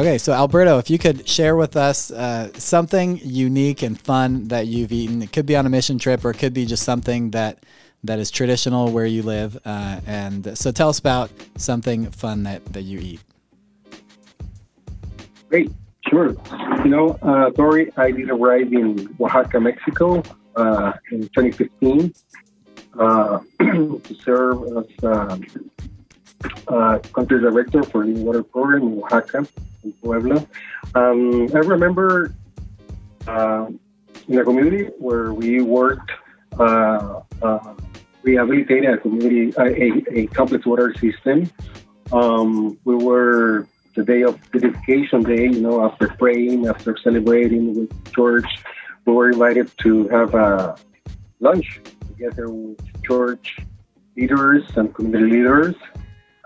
Okay, so Alberto, if you could share with us uh, something unique and fun that you've eaten, it could be on a mission trip or it could be just something that that is traditional where you live. Uh, and so tell us about something fun that, that you eat. Great, sure. You know, uh, I did arrive in Oaxaca, Mexico uh, in 2015 uh, to serve as um, uh, country director for the water program in Oaxaca, in Puebla. Um, I remember uh, in a community where we worked uh, uh, rehabilitating a community, a, a complex water system. Um, we were the day of dedication day, you know, after praying, after celebrating with church, we were invited to have a lunch together with church leaders and community leaders.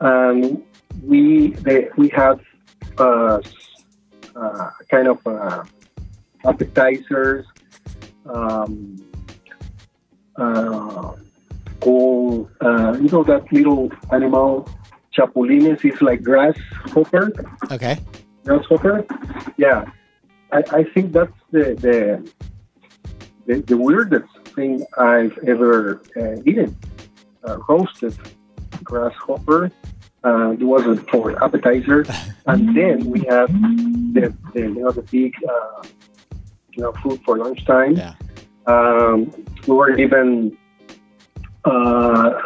And we they, we had uh, uh, kind of uh, appetizers, um, uh, called, uh, you know, that little animal, chapulines, is like grasshopper. Okay. Grasshopper. Yeah. I, I think that's the, the, the, the weirdest thing I've ever uh, eaten. Uh, roasted grasshopper. Uh, it was for appetizer, and then we have the, the you know the big uh, you know food for lunchtime. Yeah. Um, we were given uh,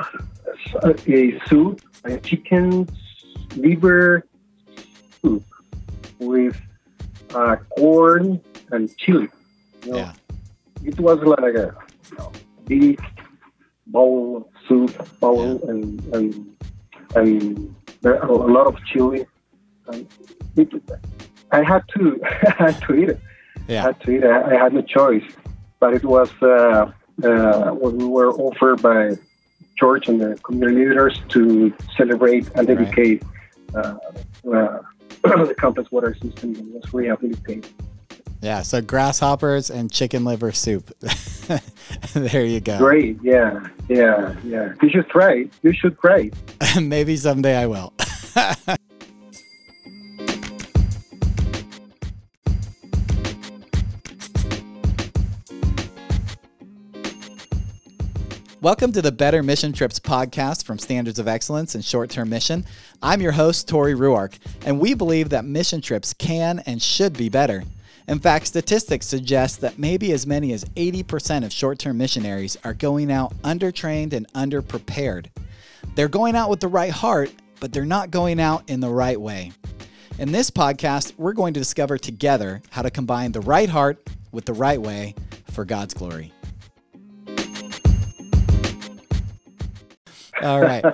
a soup, a chicken liver soup with uh, corn and chili. You know, Yeah. It was like a you know, big bowl soup bowl and and and there are a lot of chili. And it, I had to I had to eat it. I had to eat it. I had no choice. But it was uh, uh, what we were offered by church and the community leaders to celebrate and Right. dedicate uh, uh, the complex water system that was rehabilitated. Yeah. So grasshoppers and chicken liver soup. there you go. Great, yeah, yeah, yeah. You should try. You should try. Maybe someday I will. Welcome to the Better Mission Trips podcast from Standards of Excellence and Short Term Mission. I'm your host, Tori Ruark, and we believe that mission trips can and should be better. In fact, statistics suggest that maybe as many as 80% of short term missionaries are going out undertrained and underprepared. They're going out with the right heart, but they're not going out in the right way. In this podcast, we're going to discover together how to combine the right heart with the right way for God's glory. All right.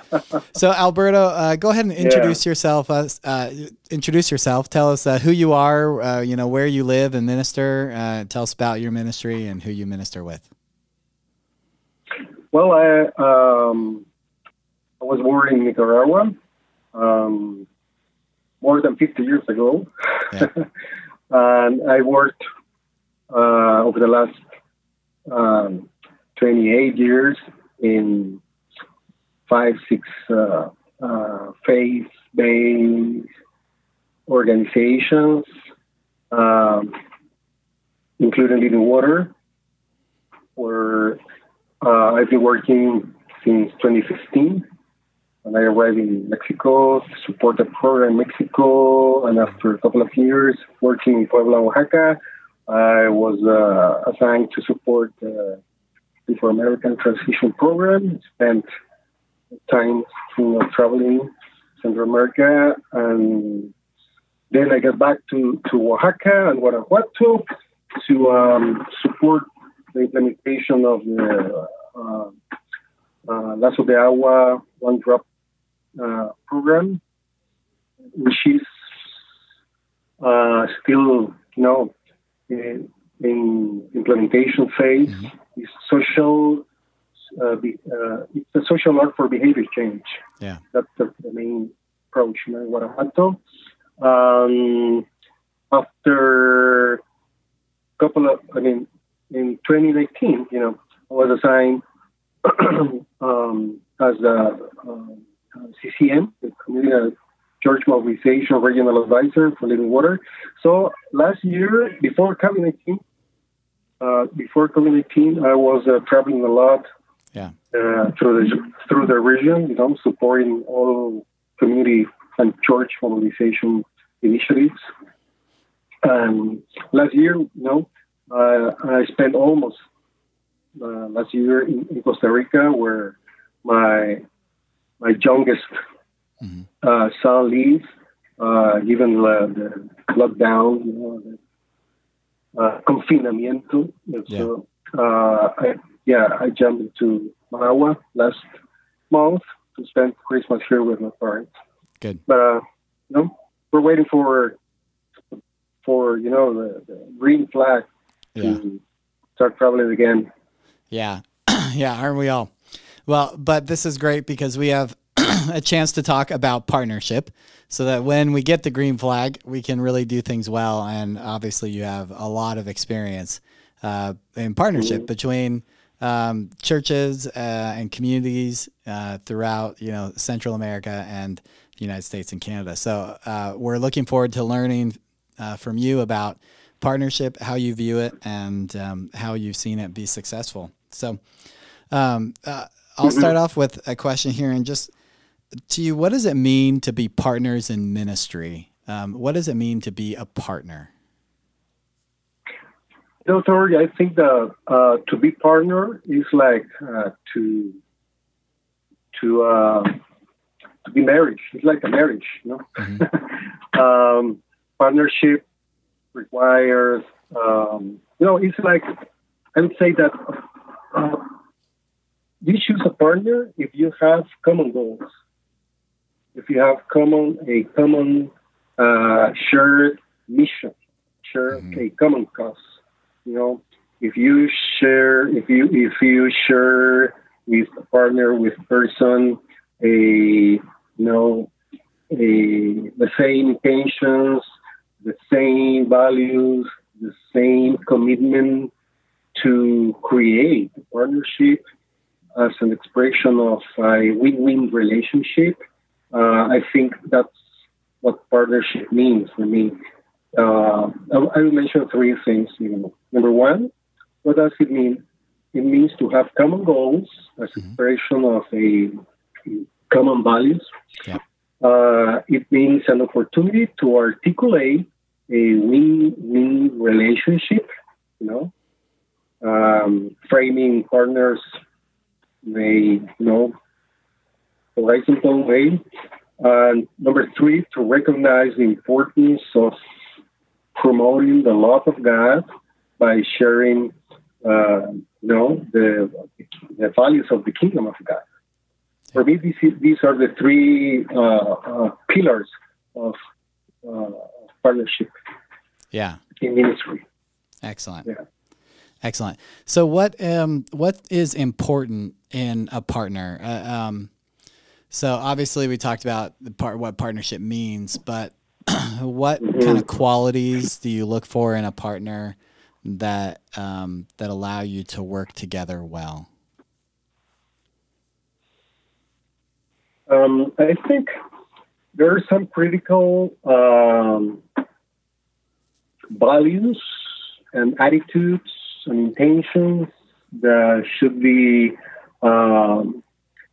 So Alberto, uh, go ahead and introduce yourself. Uh, uh, introduce yourself. Tell us uh, who you are. Uh, you know where you live and minister. Uh, tell us about your ministry and who you minister with. Well, I um, I was born in Nicaragua um, more than 50 years ago, Yeah. and I worked uh, over the last um, 28 years in five, six uh, uh, faith-based organizations, um, including Living Water, where uh, I've been working since 2015. And I arrived in Mexico to support the program in Mexico. And after a couple of years working in Puebla, Oaxaca, I was uh, assigned to support the for American Transition Program. Spent time you know, traveling Central America, and then I got back to, to Oaxaca and Guanajuato to um, support the implementation of the uh, uh, Lazo de Agua One Drop uh, program, which is uh, still, you know, in, in implementation phase. It's social. Uh, be, uh, it's a social art for behavior change. Yeah. That's the, the main approach What in Guanajuato. Um, after a couple of, I mean, in 2019, you know, I was assigned um, as um, CCM, the Community church mobilization regional advisor for living water. So last year, before COVID nineteen, uh, before COVID nineteen, I was uh, traveling a lot. Yeah. Uh, through the through the region, you know, supporting all community and church mobilization initiatives. And last year, you know, uh, I spent almost uh, last year in, in, Costa Rica, where my my youngest mm-hmm. uh, son lives, uh, given the, the, lockdown, you know, the uh, confinamiento. Yeah. So, uh, I, yeah, I jumped into Managua last month to spend Christmas here with my parents. Good. But uh, you know, we're waiting for for you know the, the green flag yeah. to start traveling again. Yeah, yeah, aren't we all? Well, but this is great because we have a chance to talk about partnership so that when we get the green flag, we can really do things well. And obviously, you have a lot of experience uh, in partnership mm-hmm. between um, churches uh, and communities uh, throughout, you know, Central America and the United States and Canada. So uh, we're looking forward to learning uh, from you about partnership, how you view it, and um, how you've seen it be successful. So um, uh, I'll mm-hmm. start off with a question here, and just to you, what does it mean to be partners in ministry? Um, what does it mean to be a partner? You know, I think that uh, to be partner is like uh, to to uh, to be married. It's like a marriage, you know. Mm-hmm. um, partnership requires, um, you know, it's like I would say that uh, you choose a partner if you have common goals, if you have common a common uh, shared mission, share mm-hmm. a common cause. You know, if you share, if you if you share with a partner with person a you know a the same intentions, the same values, the same commitment to create a partnership as an expression of a win-win relationship. Uh, I think that's what partnership means for me. Uh, I, will mention three things. Number one, what does it mean? It means to have common goals as mm-hmm. expression of a common values. Yeah. Uh, it means an opportunity to articulate a win-win relationship. You know, um, framing partners may you know horizontal way. And number three, to recognize the importance of promoting the love of God by sharing, uh, you know, the, the values of the kingdom of God. For me, these, these are the three uh, uh, pillars of uh, partnership. Yeah. In ministry. Excellent. Yeah. Excellent. So, what um, what is important in a partner? Uh, um, so, obviously, we talked about the part what partnership means, but what mm-hmm. kind of qualities do you look for in a partner that um, that allow you to work together well? Um, I think there are some critical um, values and attitudes and intentions that should be um,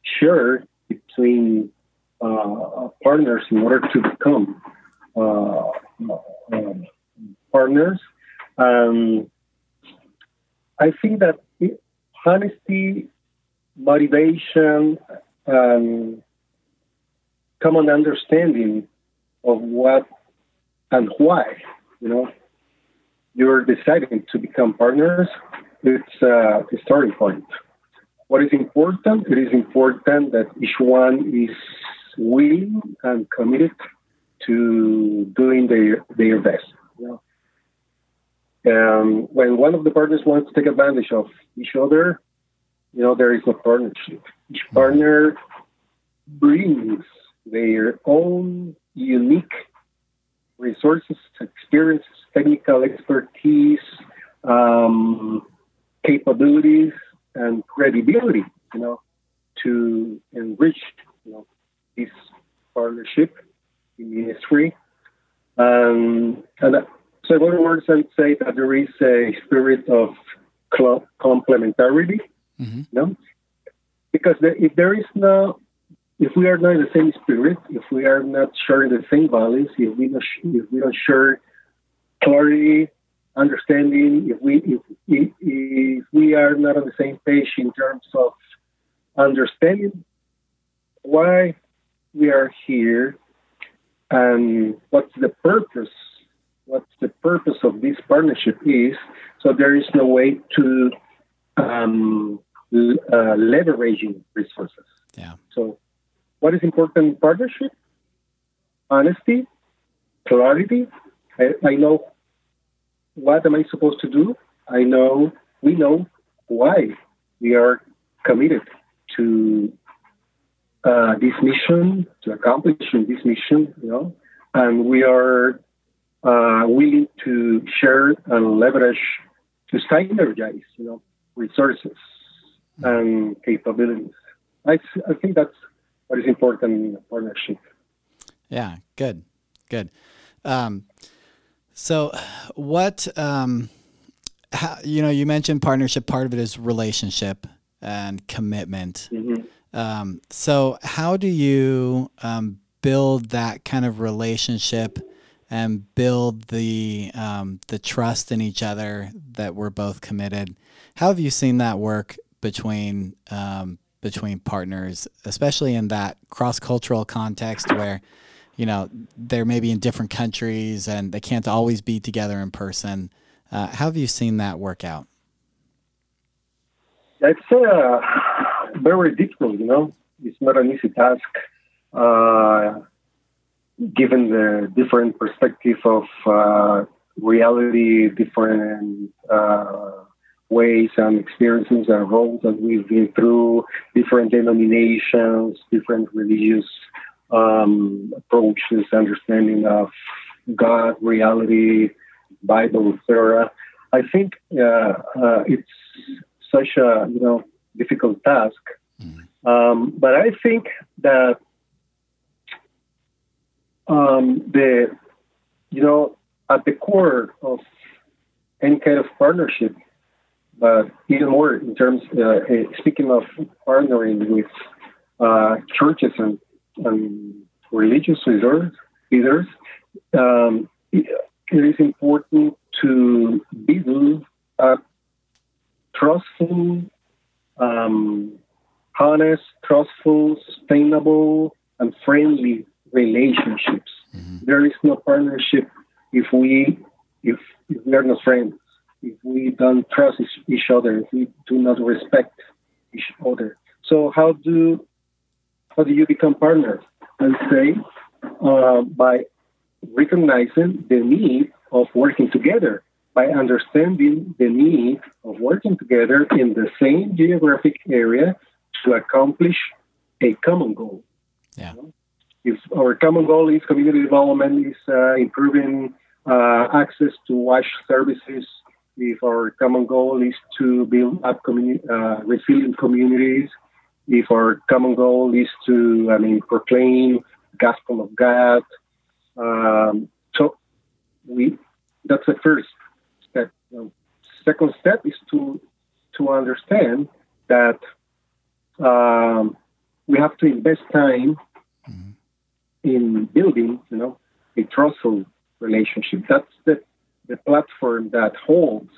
shared between uh, partners in order to become partners. Um, I think that honesty, motivation, and common understanding of what and why, you know, you're deciding to become partners, it's uh, a starting point. What is important? It is important that each one is willing and committed to doing their their best. You know? um, when one of the partners wants to take advantage of each other, you know there is no partnership. Each partner brings their own unique resources, experiences, technical expertise, um, capabilities, and credibility, you know, to enrich, you know, this partnership ministry. Um, and so, in other words, I would say that there is a spirit of complementarity. Mm-hmm. You know? Because the, if there is no, if we are not in the same spirit, if we are not sharing the same values, if we don't, if we don't share clarity, understanding, if we if, if, if we are not on the same page in terms of understanding why we are here and what's the purpose what the purpose of this partnership is so there is no way to um, uh, leveraging resources. Yeah. So what is important in partnership? Honesty clarity. I, I know what am i supposed to do. I know we know why we are committed to uh, this mission, to accomplishing this mission, you know, and we are uh, willing to share and leverage to synergize, you know, resources and capabilities. I, I think that's what is important in a partnership. Yeah, good, good. Um, so, what um, how, you know, you mentioned partnership. Part of it is relationship and commitment. Mm-hmm. Um, so, how do you um, build that kind of relationship and build the um, the trust in each other that we're both committed? How have you seen that work between um, between partners, especially in that cross cultural context where you know they're maybe in different countries and they can't always be together in person? Uh, how have you seen that work out? It's uh, very difficult, you know. It's not an easy task, uh, given the different perspective of uh, reality, different uh, ways and experiences and roles that we've been through, different denominations, different religious um, approaches, understanding of God, reality, Bible, etc. I think uh, uh, it's such a you know difficult task. Mm-hmm. Um, but I think that um, the you know at the core of any kind of partnership, but even more in terms uh, speaking of partnering with uh, churches and, and religious leaders, leaders um, it, it is important to build a trustful, um, honest, trustful, sustainable, and friendly relationships. Mm-hmm. There is no partnership if we if, if we are not friends, if we don't trust each other, if we do not respect each other. So how do how do you become partners? I say uh, by recognizing the need of working together by understanding the need of working together in the same geographic area to accomplish a common goal. Yeah. If our common goal is community development, is uh, improving uh, access to WASH services, if our common goal is to build up communi- uh, resilient communities, if our common goal is to, I mean, proclaim gospel of God, um, so we that's the first second step is to to understand that um, we have to invest time mm-hmm. in building, you know, a trustful relationship. That's the the platform that holds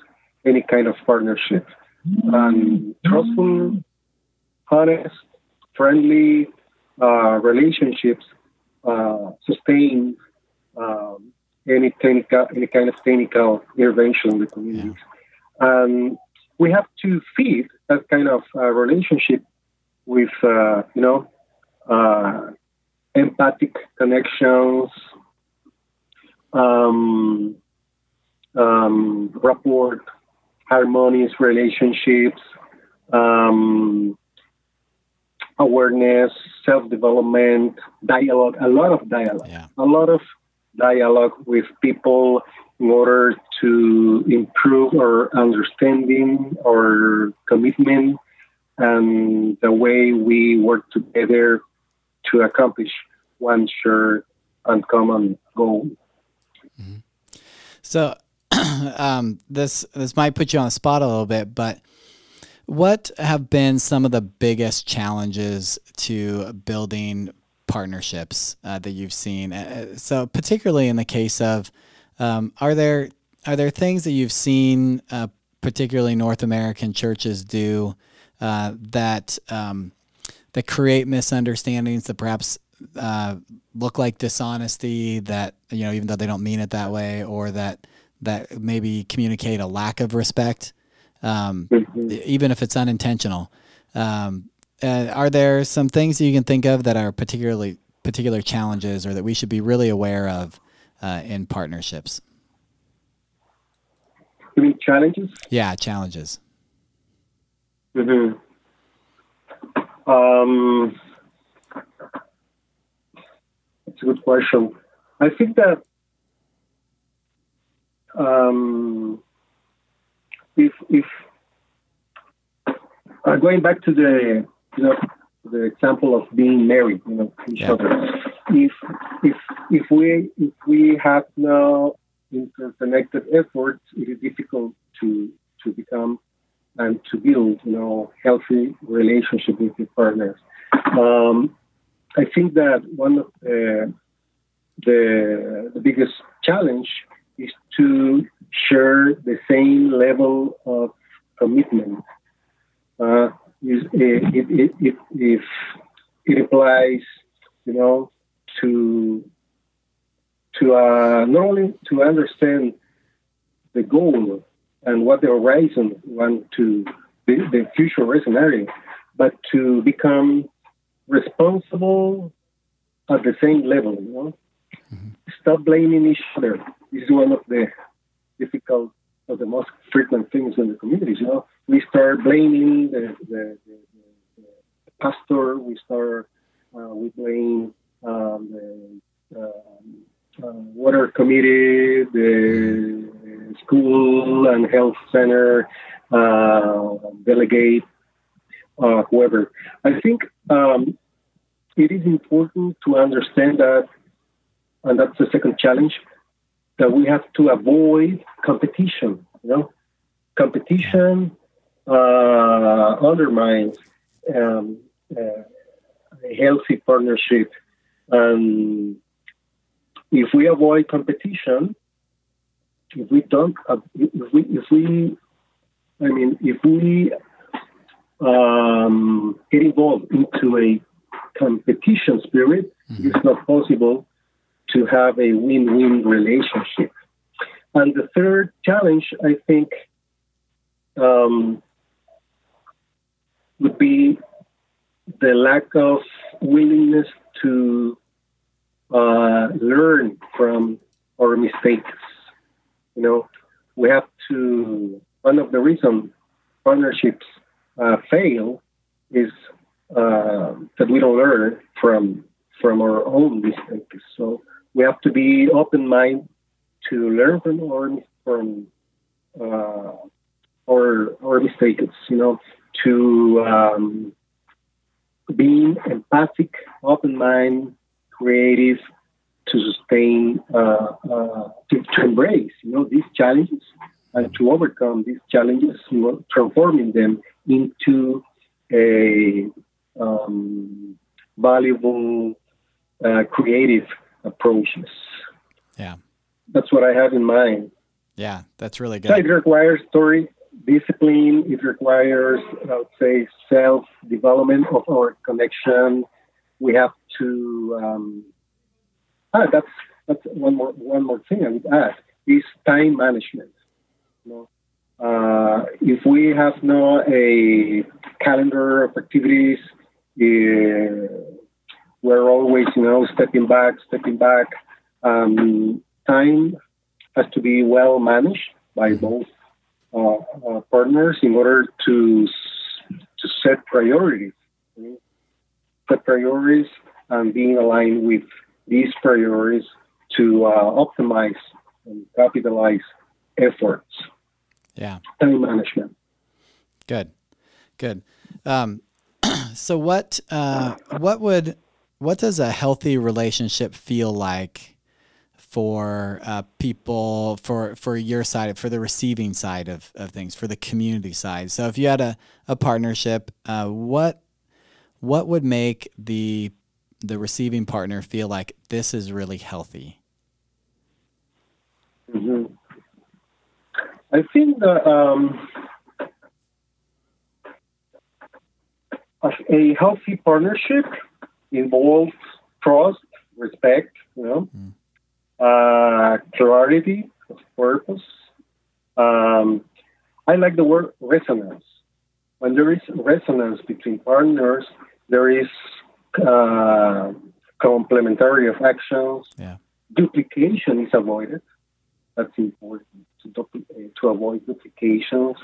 any kind of partnership. Mm-hmm. And trustful, honest, friendly uh, relationships uh, sustain um, any technical, any kind of technical intervention in the communities. Yeah. Um, we have to feed that kind of uh, relationship with, uh, you know, uh, empathic connections, um, um, rapport, harmonious relationships, um, awareness, self-development, dialogue, a lot of dialogue, yeah. a lot of dialogue with people in order to improve our understanding, our commitment, and the way we work together to accomplish one shared and common goal. Mm-hmm. So, um, this this might put you on the spot a little bit, but what have been some of the biggest challenges to building partnerships uh, that you've seen? Uh, so, particularly in the case of, um, are there are there things that you've seen, uh, particularly North American churches do uh, that um, that create misunderstandings that perhaps uh, look like dishonesty that you know even though they don't mean it that way or that that maybe communicate a lack of respect um, mm-hmm. even if it's unintentional um, uh, are there some things that you can think of that are particularly particular challenges or that we should be really aware of uh, in partnerships you mean challenges yeah challenges mm-hmm. um, it's a good question. I think that um, if if uh, going back to the you know the example of being married, you know, each yeah. other. If if if we if we have no interconnected efforts, it is difficult to to become and to build, you know, healthy relationship with your partners. Um, I think that one of the, the, the biggest challenge is to share the same level of commitment. Uh, it, it, it, if it applies, you know, to to uh, not only to understand the goal and what the horizon want to the, the future scenario, but to become responsible at the same level. You know, mm-hmm. stop blaming each other. This is one of the difficult or the most frequent things in the communities. You know, we start blaming the, the, the, the pastor. We start uh, we blame um, the uh, uh, water committee, the school and health center, uh, delegate uh, whoever. I think um, it is important to understand that, and that's the second challenge, that we have to avoid competition. You know, competition uh, undermines um, uh, a healthy partnership, and if we avoid competition, if we don't, uh, if we, if we, I mean, if we um, get involved into a competition spirit, mm-hmm. it's not possible to have a win-win relationship. And the third challenge, I think, um, would be the lack of willingness to uh, learn from our mistakes. You know, we have to. One of the reasons partnerships uh, fail is uh, that we don't learn from from our own mistakes. So we have to be open minded to learn from our from uh, our our mistakes. You know, to um, being empathic, open mind, creative, to sustain, uh, uh, to, to embrace, you know, these challenges and to overcome these challenges, you know, transforming them into a um, valuable, uh, creative approaches. Yeah, that's what I have in mind. Yeah, that's really good. it requires story discipline. It requires, I would say, self development of our connection. We have to. Um, ah, that's that's one more one more thing I would add is time management. You know, uh, if we have no a calendar of activities, uh, we're always, you know, stepping back, stepping back. Um, time has to be well managed by both uh, uh, partners in order to to set priorities. Set priorities and being aligned with these priorities to uh, optimize and capitalize efforts. Yeah. Time management. Good. Good. Um, so what uh, what would what does a healthy relationship feel like for uh, people for for your side for the receiving side of, of things for the community side so if you had a, a partnership uh, what what would make the the receiving partner feel like this is really healthy mm-hmm. i think that um, a healthy partnership involves trust, respect, you know, mm. Uh, clarity of purpose. Um, I like the word resonance. When there is resonance between partners, there is uh, complementary of actions. Yeah. Duplication is avoided. That's important to, to avoid duplications.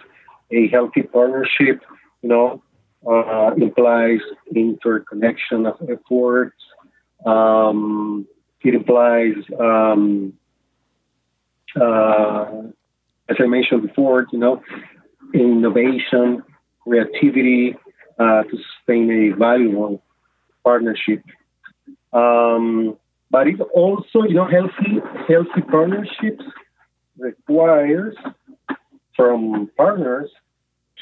A healthy partnership, you know, uh, implies interconnection of efforts. Um, it implies, um, uh, as I mentioned before, you know, innovation, creativity uh, to sustain a valuable partnership. Um, but it also, you know, healthy healthy partnerships requires from partners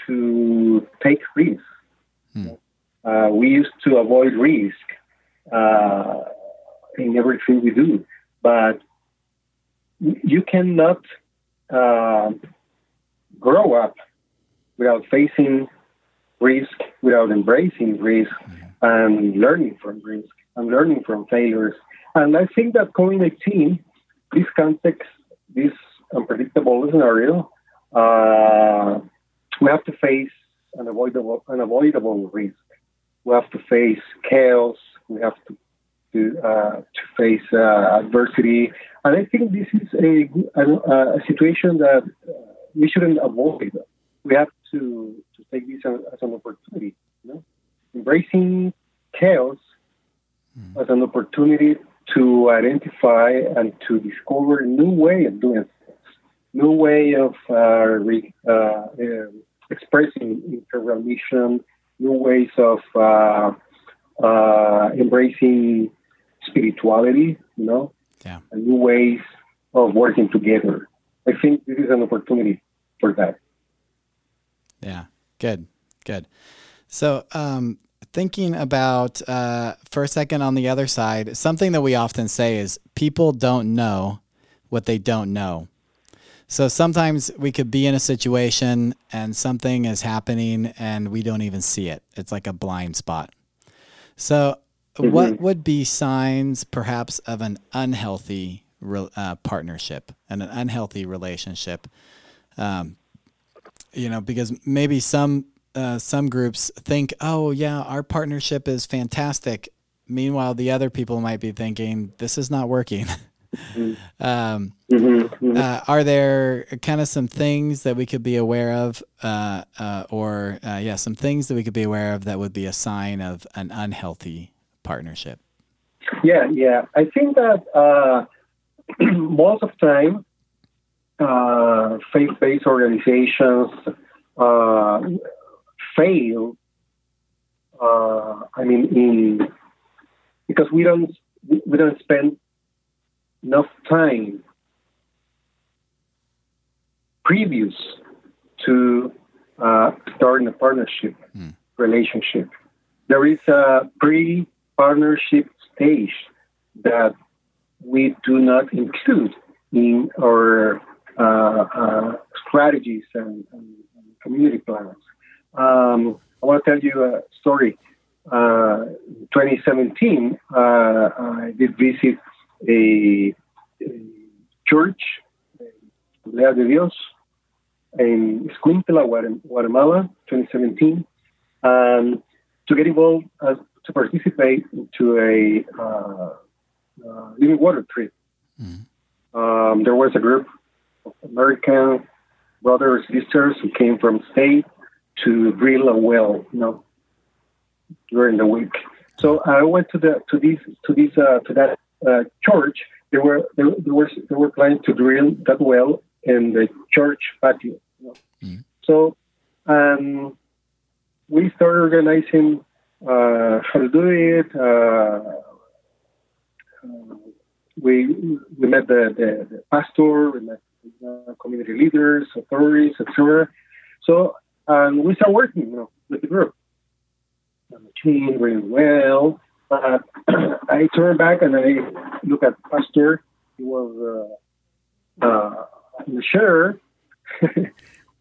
to take risks Hmm. Uh, we used to avoid risk uh, in everything we do, but you cannot uh, grow up without facing risk, without embracing risk, mm-hmm. and learning from risk and learning from failures. And I think that COVID 19, this context, this unpredictable scenario, uh, we have to face unavoidable unavoidable risk. We have to face chaos. We have to to, uh, to face uh, adversity, and I think this is a a, a situation that uh, we shouldn't avoid. We have to to take this as, an opportunity. You know? embracing chaos mm. as an opportunity to identify and to discover a new way of doing things, new way of uh, re, uh, um, expressing mission, new ways of uh, uh, embracing spirituality, you know, yeah. and new ways of working together. I think this is an opportunity for that. Yeah, good, good. So, um, thinking about uh, for a second on the other side, something that we often say is people don't know what they don't know. So sometimes we could be in a situation and something is happening and we don't even see it. It's like a blind spot. So, mm-hmm. what would be signs perhaps of an unhealthy uh, partnership and an unhealthy relationship? Um, you know, because maybe some uh, some groups think, "Oh, yeah, our partnership is fantastic." Meanwhile, the other people might be thinking, "This is not working." Mm-hmm. Um, mm-hmm, mm-hmm. Uh, are there kind of some things that we could be aware of, uh, uh, or uh, yeah, some things that we could be aware of that would be a sign of an unhealthy partnership? Yeah, yeah. I think that uh, most of the time, uh, faith-based organizations fail. I mean, in because we don't we don't spend enough time previous to uh, starting a partnership mm. relationship. There is a pre partnership stage that we do not include in our uh, uh, strategies and, and, community plans. Um, I want to tell you a story. Uh, 2017, uh, I did visit a, a church, Lea de Dios, in Escuintla, Guatemala, 2017, and to get involved uh, to participate into a uh, uh, living water trip. Mm-hmm. Um, there was a group of American brothers sisters who came from state to drill a well, you know, during the week. So I went to the to this to this uh, to that uh, church, they were they, they, were they were planning to drill that well in the church patio. You know? mm. So um, we started organizing uh, how to do it. Uh, uh, we we met the, the, the pastor, we met uh, community leaders, authorities, etc. So and we started working, you know, with the group. And the team really well. But I turn back and I look at pastor. He was uh, uh, the chair,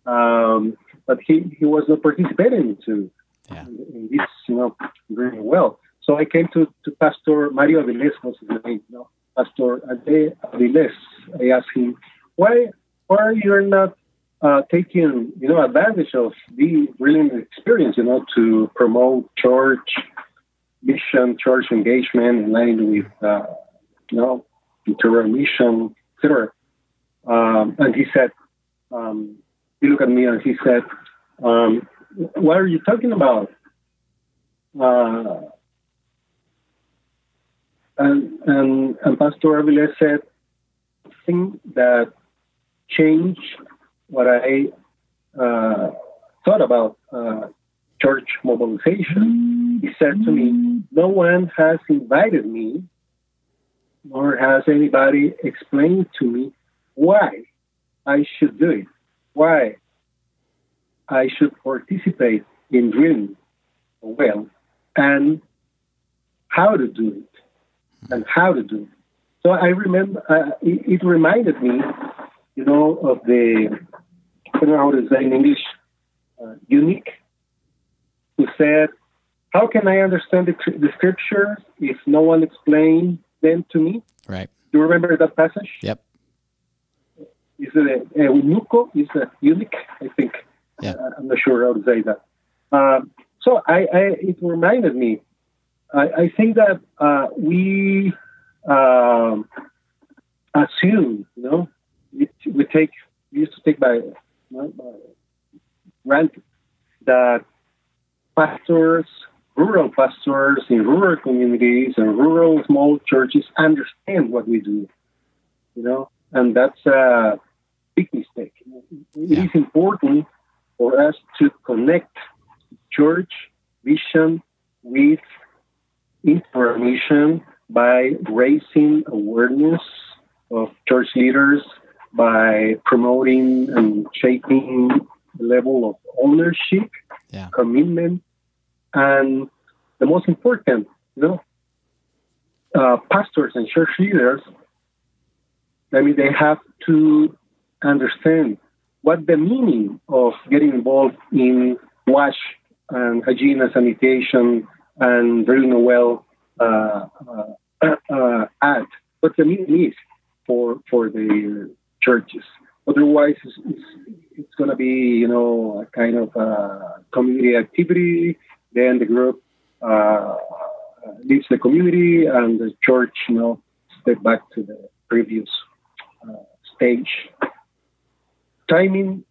um, but he, he was not participating to yeah. in, this, you know, very well. So I came to, to Pastor Mario Aviles, was his name, you know, Pastor Ade Aviles. I asked him, why, why are you're not uh, taking, you know, advantage of the brilliant experience, you know, to promote church mission, church engagement in line with, uh, you know, integral mission, etc. Um, and he said, um, he looked at me and he said, um, what are you talking about? Uh, and, and, and Pastor Aviles said, thing that changed what I uh, thought about uh, church mobilization. He said to me, No one has invited me, nor has anybody explained to me why I should do it, why I should participate in drilling well, and how to do it and how to do it. So I remember uh, it, it, reminded me, you know, of the I don't know how to say in English, uh, eunuch, who said, "How can I understand the, the scriptures if no one explains them to me?" Right. Do you remember that passage? Yep. Is it a, eunuco? Is a eunuch? I think. Yeah. Uh, I'm not sure how to say that. Um, so I, I, it reminded me I, I think that uh, we um, assume, you know, we, we, take we used to take by, you know, by granted that pastors, rural pastors in rural communities and rural small churches understand what we do, you know, and that's a big mistake. It yeah. is important for us to connect church vision with information by raising awareness of church leaders, by promoting and shaping the level of ownership, yeah. commitment, and the most important, you know, uh, pastors and church leaders. I mean, they have to understand what the meaning of getting involved in wash and hygiene and sanitation and very well uh, uh, uh, add what the meaning is for for the churches. Otherwise, it's, it's, it's going to be you know a kind of a community activity. Then the group uh, leaves the community, and the church you know step back to the previous uh, stage. Timing,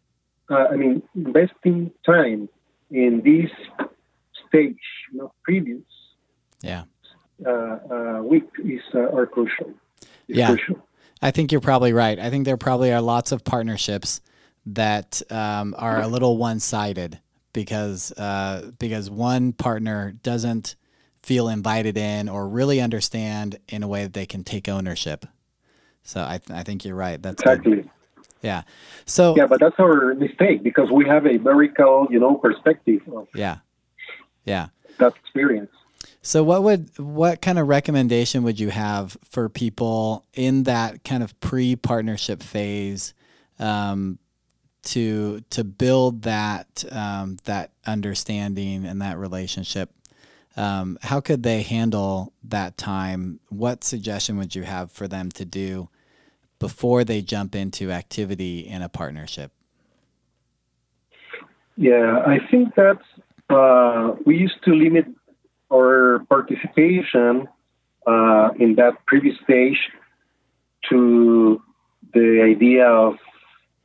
uh, I mean, investing time in this stage, know, previous yeah. Uh, uh, week is uh, are crucial. Is yeah. Crucial. I think you're probably right. I think there probably are lots of partnerships that um, are a little one-sided because uh, because one partner doesn't feel invited in or really understand in a way that they can take ownership. So I, th- I think you're right. That's exactly. Good. Yeah. So yeah, but that's our mistake because we have a very cold, you know, perspective of yeah, yeah that experience. So what would what kind of recommendation would you have for people in that kind of pre-partnership phase um, to to build that um, that understanding and that relationship? Um, how could they handle that time? What suggestion would you have for them to do before they jump into activity in a partnership? Yeah, I think that uh, we used to limit our participation uh, in that previous stage to the idea of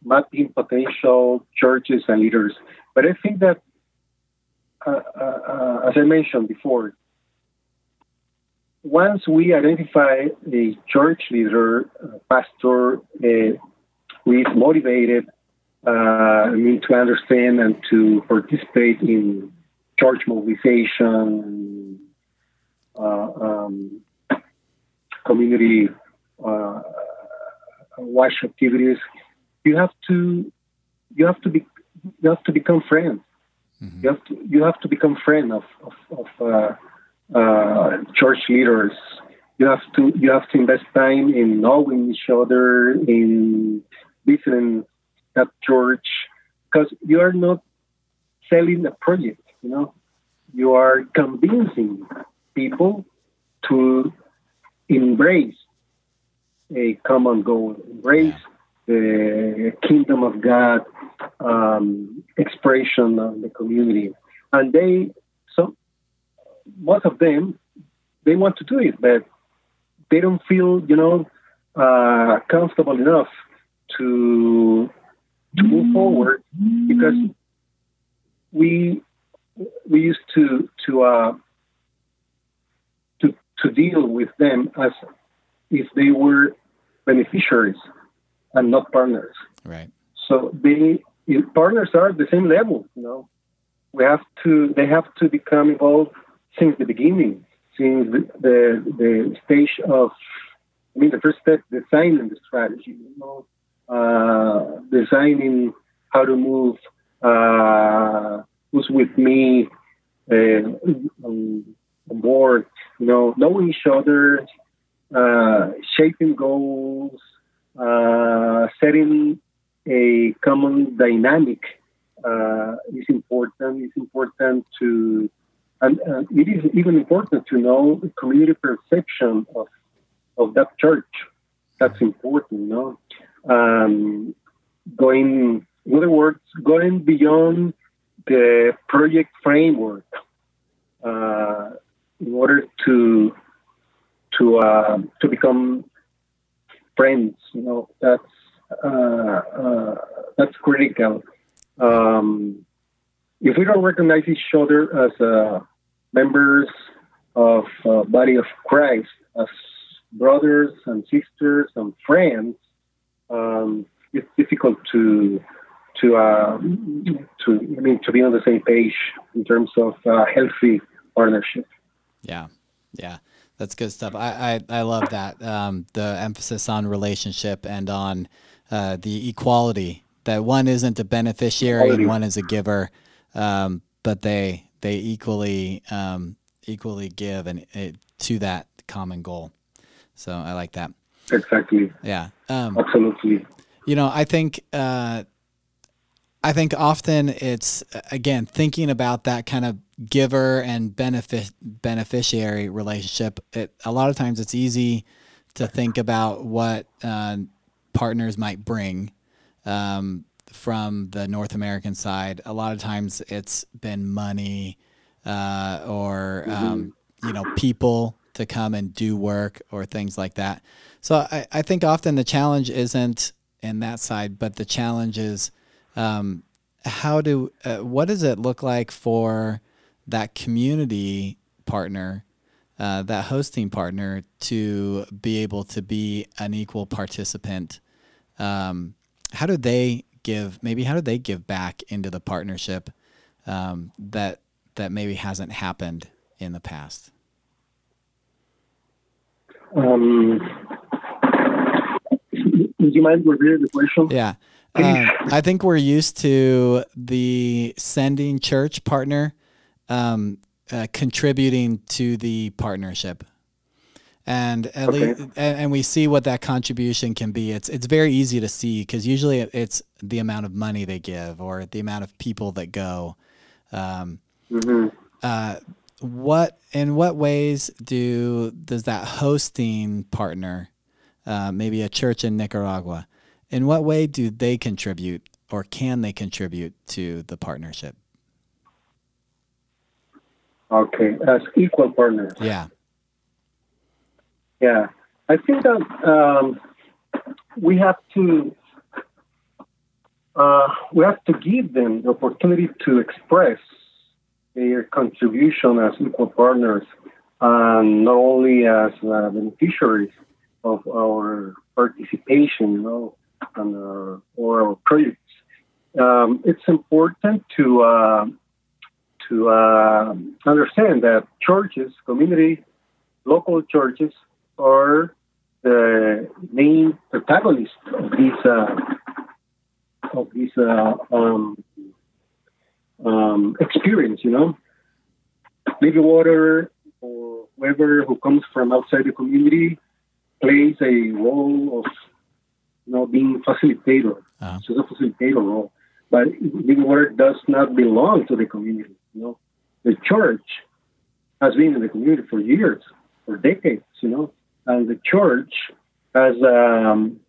mapping potential churches and leaders. But I think that, uh, uh, uh as I mentioned before, once we identify a church leader, a pastor, uh, who is motivated, uh, I mean, to understand and to participate in church mobilization, uh, um, community uh, WASH activities. You have to you have to be you have to become friends. Mm-hmm. You have to you have to become friend of of, of uh, church leaders. You have to you have to invest time in knowing each other, in visiting that church, because you are not selling a project. You know, you are convincing people to embrace a common goal, embrace the kingdom of God um, expression of the community. And they, so most of them, they want to do it, but they don't feel, you know, uh, comfortable enough to to move forward because we we used to to uh, to to deal with them as if they were beneficiaries and not partners. Right. So they partners are at the same level. You know, we have to they have to become involved since the beginning, since the the, stage of. I mean, the first step, designing the strategy. You know, uh, designing how to move. Uh, who's with me uh, on, on board? You know, knowing each other, uh, shaping goals, uh, setting a common dynamic uh, is important. It's important to, and uh, it is even important to know the community perception of of that church. That's important, you know. Um, going, in other words, going beyond the project framework uh, in order to to uh, to become friends. You know, that's uh, uh, that's critical. Um, if we don't recognize each other as uh, members of uh, body of Christ, as brothers and sisters and friends, um, it's difficult to to uh, to I mean to be on the same page in terms of uh, healthy partnership. Yeah, yeah. That's good stuff. I, I, I love that. Um, the emphasis on relationship and on uh, the equality that one isn't a beneficiary equality. and one is a giver, um, but they they equally um, equally give and it, to that common goal. So I like that. Exactly. Yeah. Um, Absolutely. You know, I think uh, I think often it's again thinking about that kind of giver and benefit beneficiary relationship. It a lot of times it's easy to think about what uh, partners might bring um, from the North American side. A lot of times it's been money uh, or mm-hmm. um, you know people to come and do work or things like that. So I, I think often the challenge isn't in that side, but the challenge is um, how do uh, what does it look like for that community partner, uh, that hosting partner, to be able to be an equal participant? Um, how do they give? Maybe how do they give back into the partnership um, that that maybe hasn't happened in the past? Um, would you mind repeating the question? Yeah. Uh, I think we're used to the sending church partner um, uh, contributing to the partnership, and at okay. least, and, and, we see what that contribution can be. It's it's very easy to see because usually it's the amount of money they give or the amount of people that go. Um, mm-hmm. uh, what in what ways do does that hosting partner, uh, maybe a church in Nicaragua? In what way do they contribute or can they contribute to the partnership? Okay, as equal partners. Yeah. Yeah. I think that um, we have to uh, we have to give them the opportunity to express their contribution as equal partners, and not only as uh, beneficiaries of our participation. You know, and our, or our projects. Um, it's important to uh, to uh, understand that churches, community, local churches are the main protagonists of these uh, of this uh, um, um, experience. You know, water or whoever who comes from outside the community plays a role of you know being facilitator. Uh-huh. So it's a facilitator role, but living water does not belong to the community. You know, the church has been in the community for years, for decades. You know, and the church has um,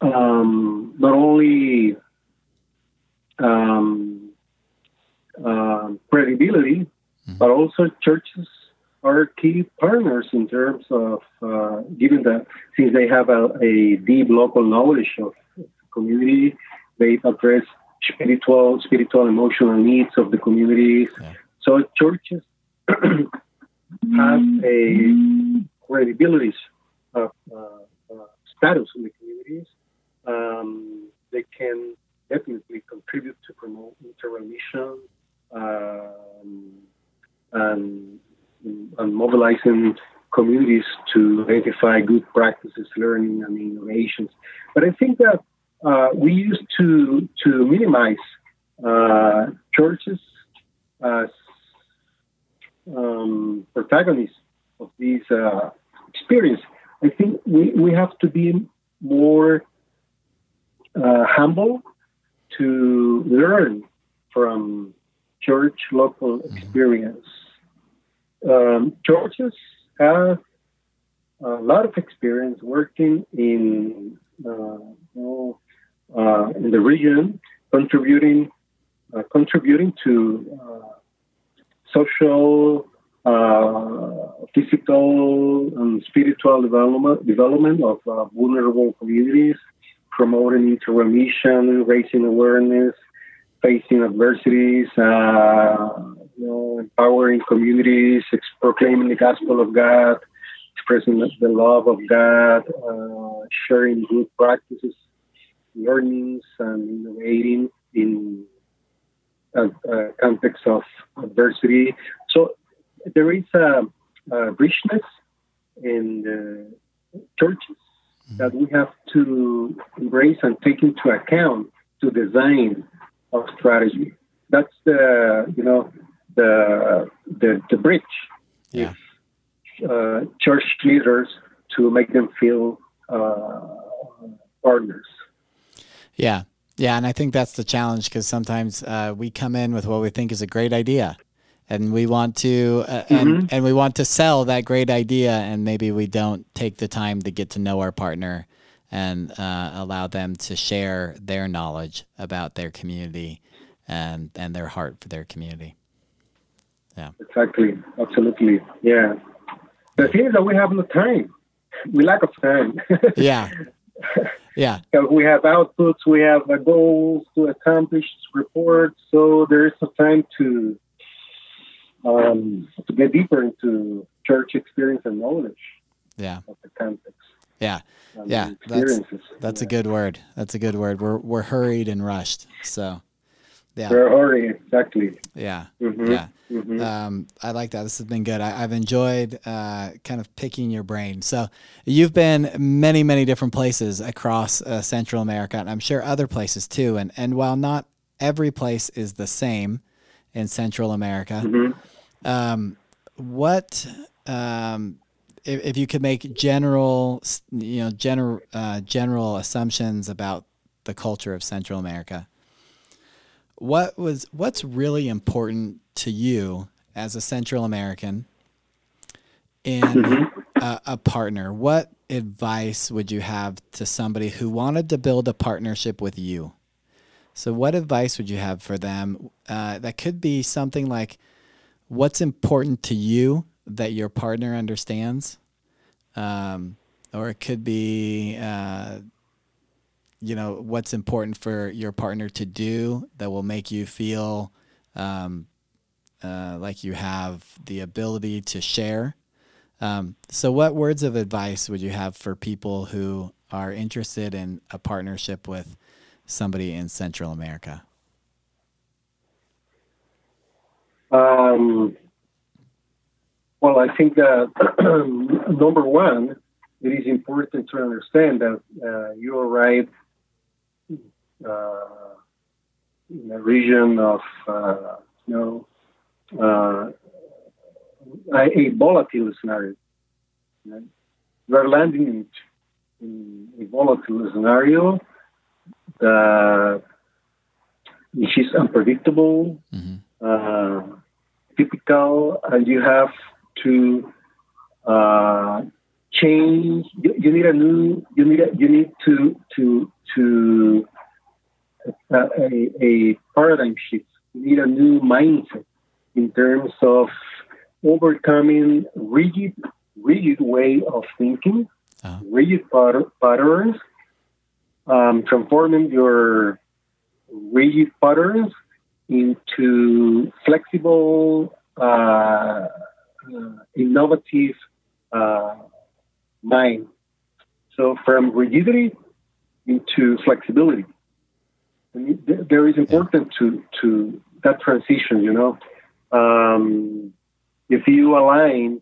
um, not only um, uh, credibility, mm-hmm. but also churches are key partners in terms of uh, given that since they have a, a, deep local knowledge of the community, they address spiritual, spiritual, emotional needs of the communities. Yeah. So churches have a credibility of uh, uh, status in the communities. Um, they can definitely contribute to promote interreligion um, and, and mobilizing communities to identify good practices, learning, and innovations. But I think that uh, we used to to minimize uh, churches as um, protagonists of these uh, experience. I think we, we have to be more uh, humble to learn from church local mm-hmm. experience. Um, churches have a lot of experience working in uh, you know, uh, in the region, contributing uh, contributing to uh, social physical and spiritual development, development of uh, vulnerable communities, promoting integral mission, raising awareness, facing adversities, uh, you know, empowering communities, proclaiming the gospel of God, expressing the love of God, uh, sharing good practices, learnings, and innovating in a, a context of adversity. So there is a, a richness in the churches mm-hmm. that we have to embrace and take into account to design our strategy. That's the you know the the, the bridge. Yeah. Uh, church leaders to make them feel uh, partners. Yeah, yeah, and I think that's the challenge because sometimes uh, we come in with what we think is a great idea, and we want to uh, mm-hmm. and and we want to sell that great idea, and maybe we don't take the time to get to know our partner and uh, allow them to share their knowledge about their community and and their heart for their community. Yeah, exactly, absolutely, yeah. The thing is that we have no time. We lack of time. yeah. Yeah. we have outputs, we have goals to accomplish, reports. So there is some time to um, to get deeper into church experience and knowledge. Yeah. Of the context. Yeah. yeah. That's, that's yeah. a good word. That's a good word. We're we're hurried and rushed. So yeah. We're hurried, exactly. Yeah. Mm-hmm. Yeah. Mm-hmm. Um, I like that. This has been good. I, have enjoyed uh, kind of picking your brain. So you've been many, many different places across uh, Central America, and I'm sure other places too. And and while not every place is the same in Central America, mm-hmm. Um, what um, if, if, you could make general, you know, general uh, general assumptions about the culture of Central America? What was what's really important to you as a Central American and mm-hmm. a, a, partner? What advice would you have to somebody who wanted to build a partnership with you? So, what advice would you have for them? Uh, that could be something like, what's important to you that your partner understands, um, or it could be, uh, you know, what's important for your partner to do that will make you feel um, uh, like you have the ability to share. Um, so, what words of advice would you have for people who are interested in a partnership with somebody in Central America? Um, well, I think that number one, it is important to understand that uh, you arrive uh, in a region of, uh, you know, uh, a, volatile scenario. Right? You are landing in, in a volatile scenario that which is unpredictable, mm-hmm. Typical, and you have to uh, change. You, you, need a new. You need. A, you need to to to uh, a, a paradigm shift. You need a new mindset in terms of overcoming rigid rigid way of thinking, uh-huh. rigid pat- patterns, um, transforming your rigid patterns into uh, uh, innovative uh, mind. So from rigidity into flexibility. There is important to to that transition. You know, um, if you align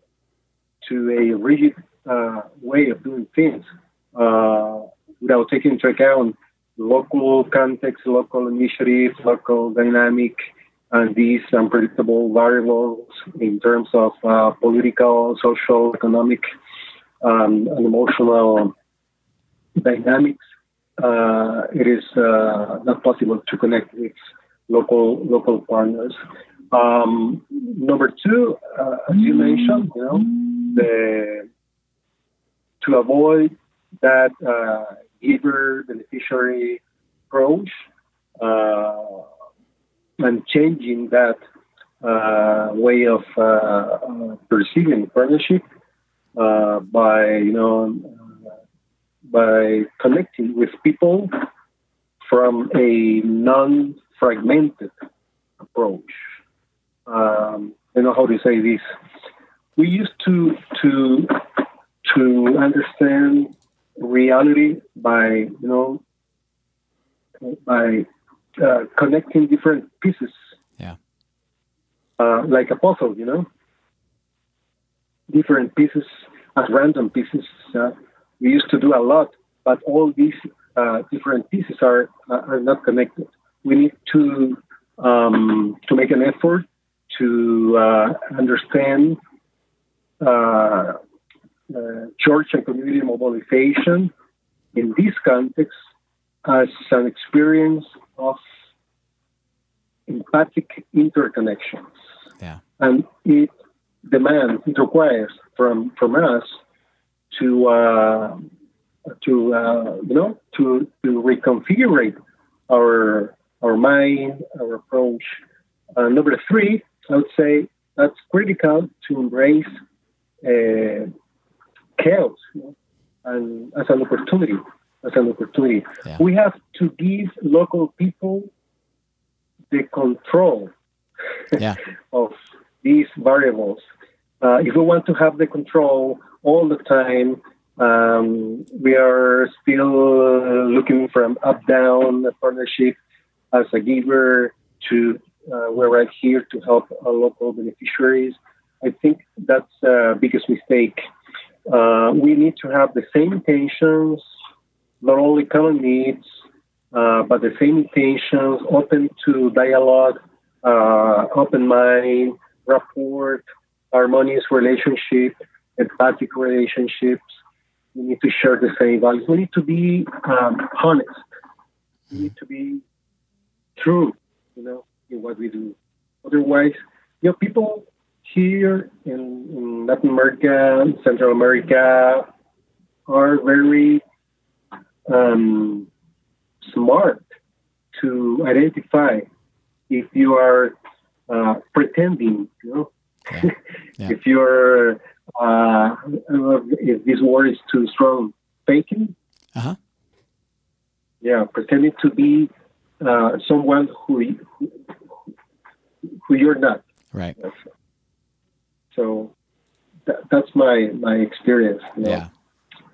to a rigid uh, way of doing things uh, without taking into account local context, local initiative, local dynamic, and these unpredictable variables in terms of uh, political, social, economic, um, and emotional dynamics. Uh, it is uh, not possible to connect with local local partners. Um, number two, uh, as you mentioned, you know, the to avoid that uh, giver beneficiary approach uh, and changing that uh, way of uh, uh perceiving partnership uh, by you know by connecting with people from a non-fragmented approach. Um, I know how to say this. We used to to to understand reality by you know by uh, connecting different pieces. Yeah. Uh, like a puzzle, you know, different pieces as random pieces. Uh, we used to do a lot, but all these uh, different pieces are are not connected. We need to um, to make an effort to uh, understand uh, uh, church and community mobilization in this context as an experience of empathic interconnections. Yeah. And it demands, it requires from, from us to, uh, to uh, you know, to, to reconfigure our, our mind, our approach. Uh, number three, I would say that's critical to embrace uh, chaos you know, and as an opportunity. As an opportunity, yeah. we have to give local people the control yeah. of these variables. Uh, if we want to have the control all the time, um, we are still looking from up down partnership as a giver to uh, we're right here to help our local beneficiaries. I think that's the biggest mistake uh, we need to have the same intentions, not only common needs, uh, but the same intentions, open to dialogue, uh, open mind, rapport, harmonious relationship, empathic relationships. We need to share the same values. We need to be um, honest. We need to be true, you know, in what we do. Otherwise, you know, people here in, in Latin America, Central America, are very um, smart to identify if you are uh, pretending, you know, yeah. Yeah. if you're, uh, if this word is too strong, faking. Uh-huh. Yeah, pretending to be uh, someone who, who, who you're not. Right. So that, that's my my experience. You know? Yeah.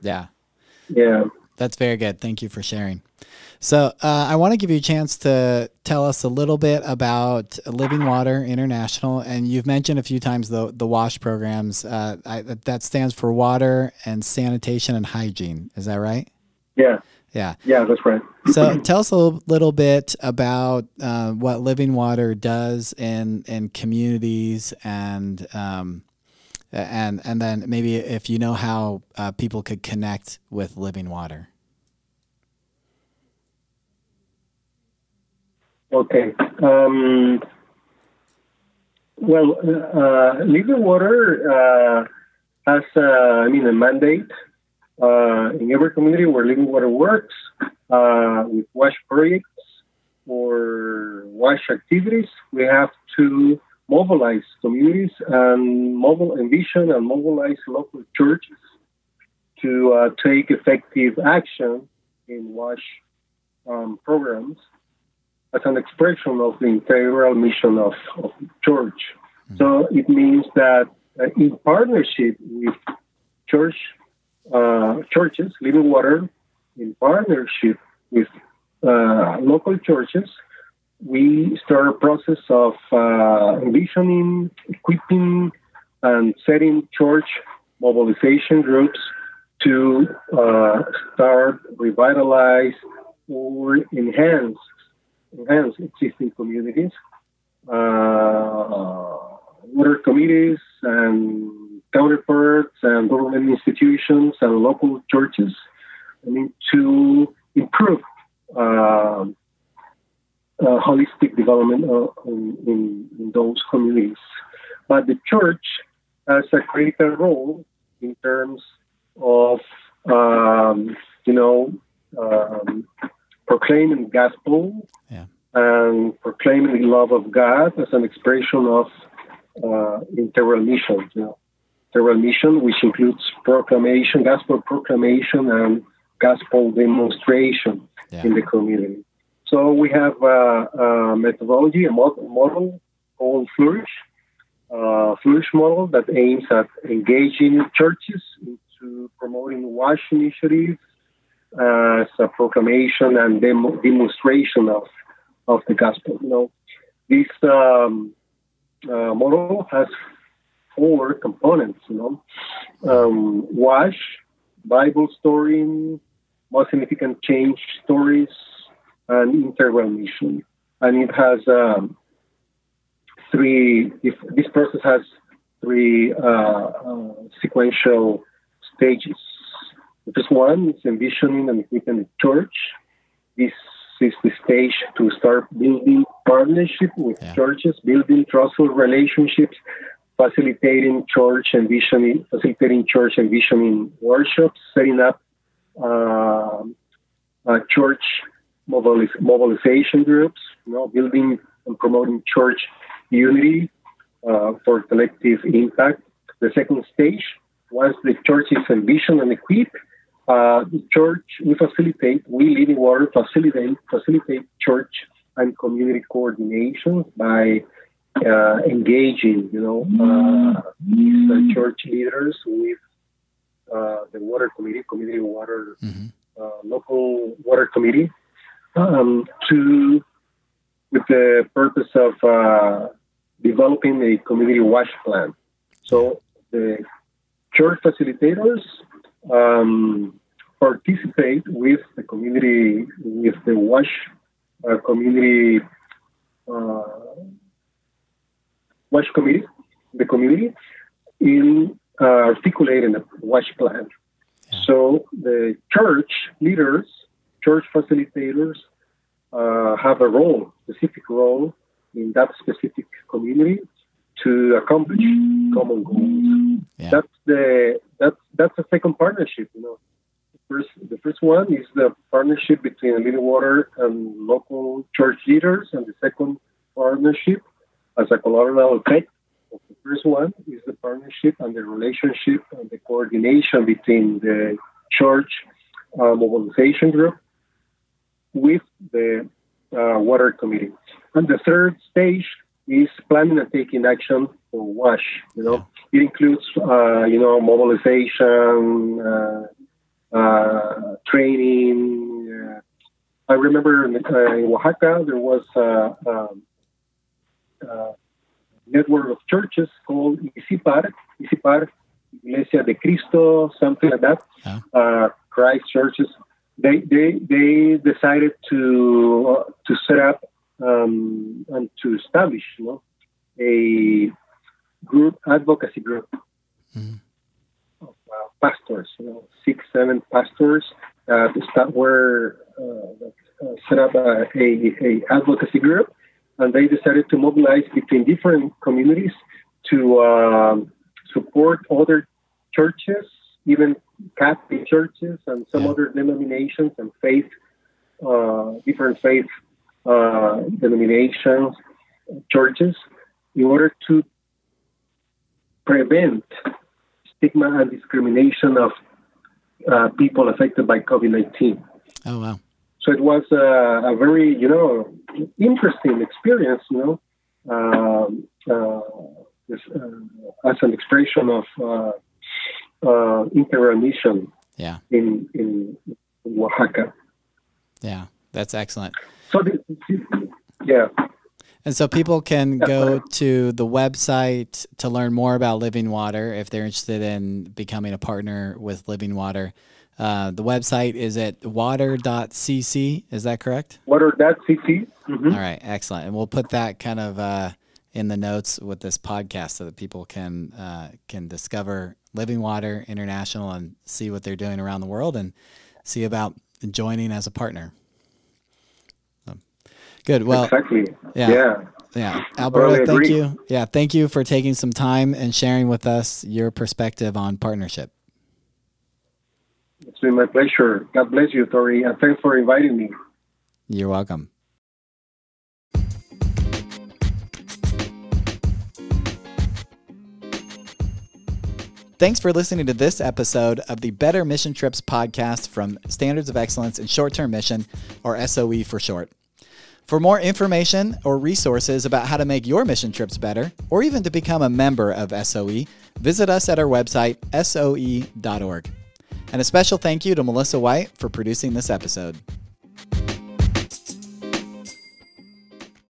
Yeah. Yeah. That's very good. Thank you for sharing. So, uh, I want to give you a chance to tell us a little bit about Living Water International, and you've mentioned a few times the the WASH programs. Uh, I, that stands for Water and Sanitation and Hygiene. Is that right? Yeah. Yeah. Yeah, that's right. So, tell us a little, bit about uh, what Living Water does in in communities, and um, and and then maybe if you know how uh, people could connect with Living Water. Okay. Um, well, uh, Living Water uh, has, uh, I mean, a mandate uh, in every community where Living Water works uh, with WASH projects or WASH activities. We have to mobilize communities and mobile envision and mobilize local churches to uh, take effective action in WASH um, programs as an expression of the integral mission of, of church. Mm-hmm. So it means that uh, in partnership with church uh, churches, Living Water, in partnership with uh, local churches, we start a process of uh, envisioning, equipping, and setting church mobilization groups to uh, start, revitalize, or enhance enhance existing communities, uh, water committees and counterparts and government institutions and local churches. I mean, to improve uh, uh, holistic development in, in, in, those communities. But the church has a greater role in terms of, um, you know, um, proclaiming gospel yeah. and proclaiming the love of God as an expression of uh, integral mission. You know, integral mission, which includes proclamation, gospel proclamation, and gospel demonstration yeah. in the community. So we have a, a methodology, a model called Flourish, uh, Flourish model that aims at engaging churches into promoting WASH initiatives as a proclamation and demo, demonstration of of the gospel. You know, this um, uh, model has four components. You know, um, WASH, Bible story, most significant change stories, and integral mission. And it has um, three. If this process has three uh, uh, sequential stages. The first one is envisioning and equipping the church. This is the stage to start building partnership with yeah. churches, building trustful relationships, facilitating church envisioning, facilitating church envisioning workshops, setting up uh, church mobilization groups, you know, building and promoting church unity uh, for collective impact. The second stage, once the church is envisioned and equipped, uh, the church, we facilitate, we Living Water facilitate, facilitate church and community coordination by uh, engaging, you know, uh, these uh, church leaders with uh, the water committee, community water, mm-hmm. Uh, local water committee, um, to with the purpose of uh, developing a community WASH plan. So the church facilitators um, participate with the community, with the WASH uh, community, uh, WASH committee, the community, in uh, articulating the WASH plan. So the church leaders, church facilitators, uh, have a role, specific role in that specific community to accomplish common goals. Yeah. That's the that's that's a second partnership. You know, the first the first one is the partnership between Living Water and local church leaders, and the second partnership, as a collateral effect of the first one, is the partnership and the relationship and the coordination between the church uh, mobilization group with the uh, water committee. And the third stage is planning and taking action for WASH. You know, it includes uh, you know mobilization, uh, uh, training. Uh, I remember in, uh, in, Oaxaca there was a, um, a, network of churches called ICIPAR, ICIPAR, Iglesia de Cristo, something like that. Yeah. Christ churches. They they they decided to to set up um, and to establish, you know, a group advocacy group mm. of uh, pastors, you know, six, seven pastors uh, that were uh, set up a, a, a, advocacy group, and they decided to mobilize between different communities to um, support other churches, even Catholic churches and some yeah. other denominations and faith, uh, different faith uh, denominations, churches, in order to prevent stigma and discrimination of uh, people affected by COVID 19. Oh, wow. So it was a, a very, you know, interesting experience, you know, um, uh, this, uh, as an expression of uh, uh, mission yeah. in, in, in Oaxaca. Yeah, that's excellent. So, the, yeah. And so people can go to the website to learn more about Living Water if they're interested in becoming a partner with Living Water. Uh, the website is at water.cc. Is that correct? Water.cc. Mm-hmm. All right, excellent. And we'll put that kind of uh, in the notes with this podcast so that people can uh, can discover Living Water International and see what they're doing around the world and see about joining as a partner. Good. Well, exactly. Yeah. Yeah. yeah. Alberto, thank you. Yeah. Thank you for taking some time and sharing with us your perspective on partnership. It's been my pleasure. God bless you, Tori, and thanks for inviting me. You're welcome. Thanks for listening to this episode of the Better Mission Trips podcast from Standards of Excellence in Short Term Mission, or SOE for short. For more information or resources about how to make your mission trips better, or even to become a member of SOE, visit us at our website, soe.org. And a special thank you to Melissa White for producing this episode.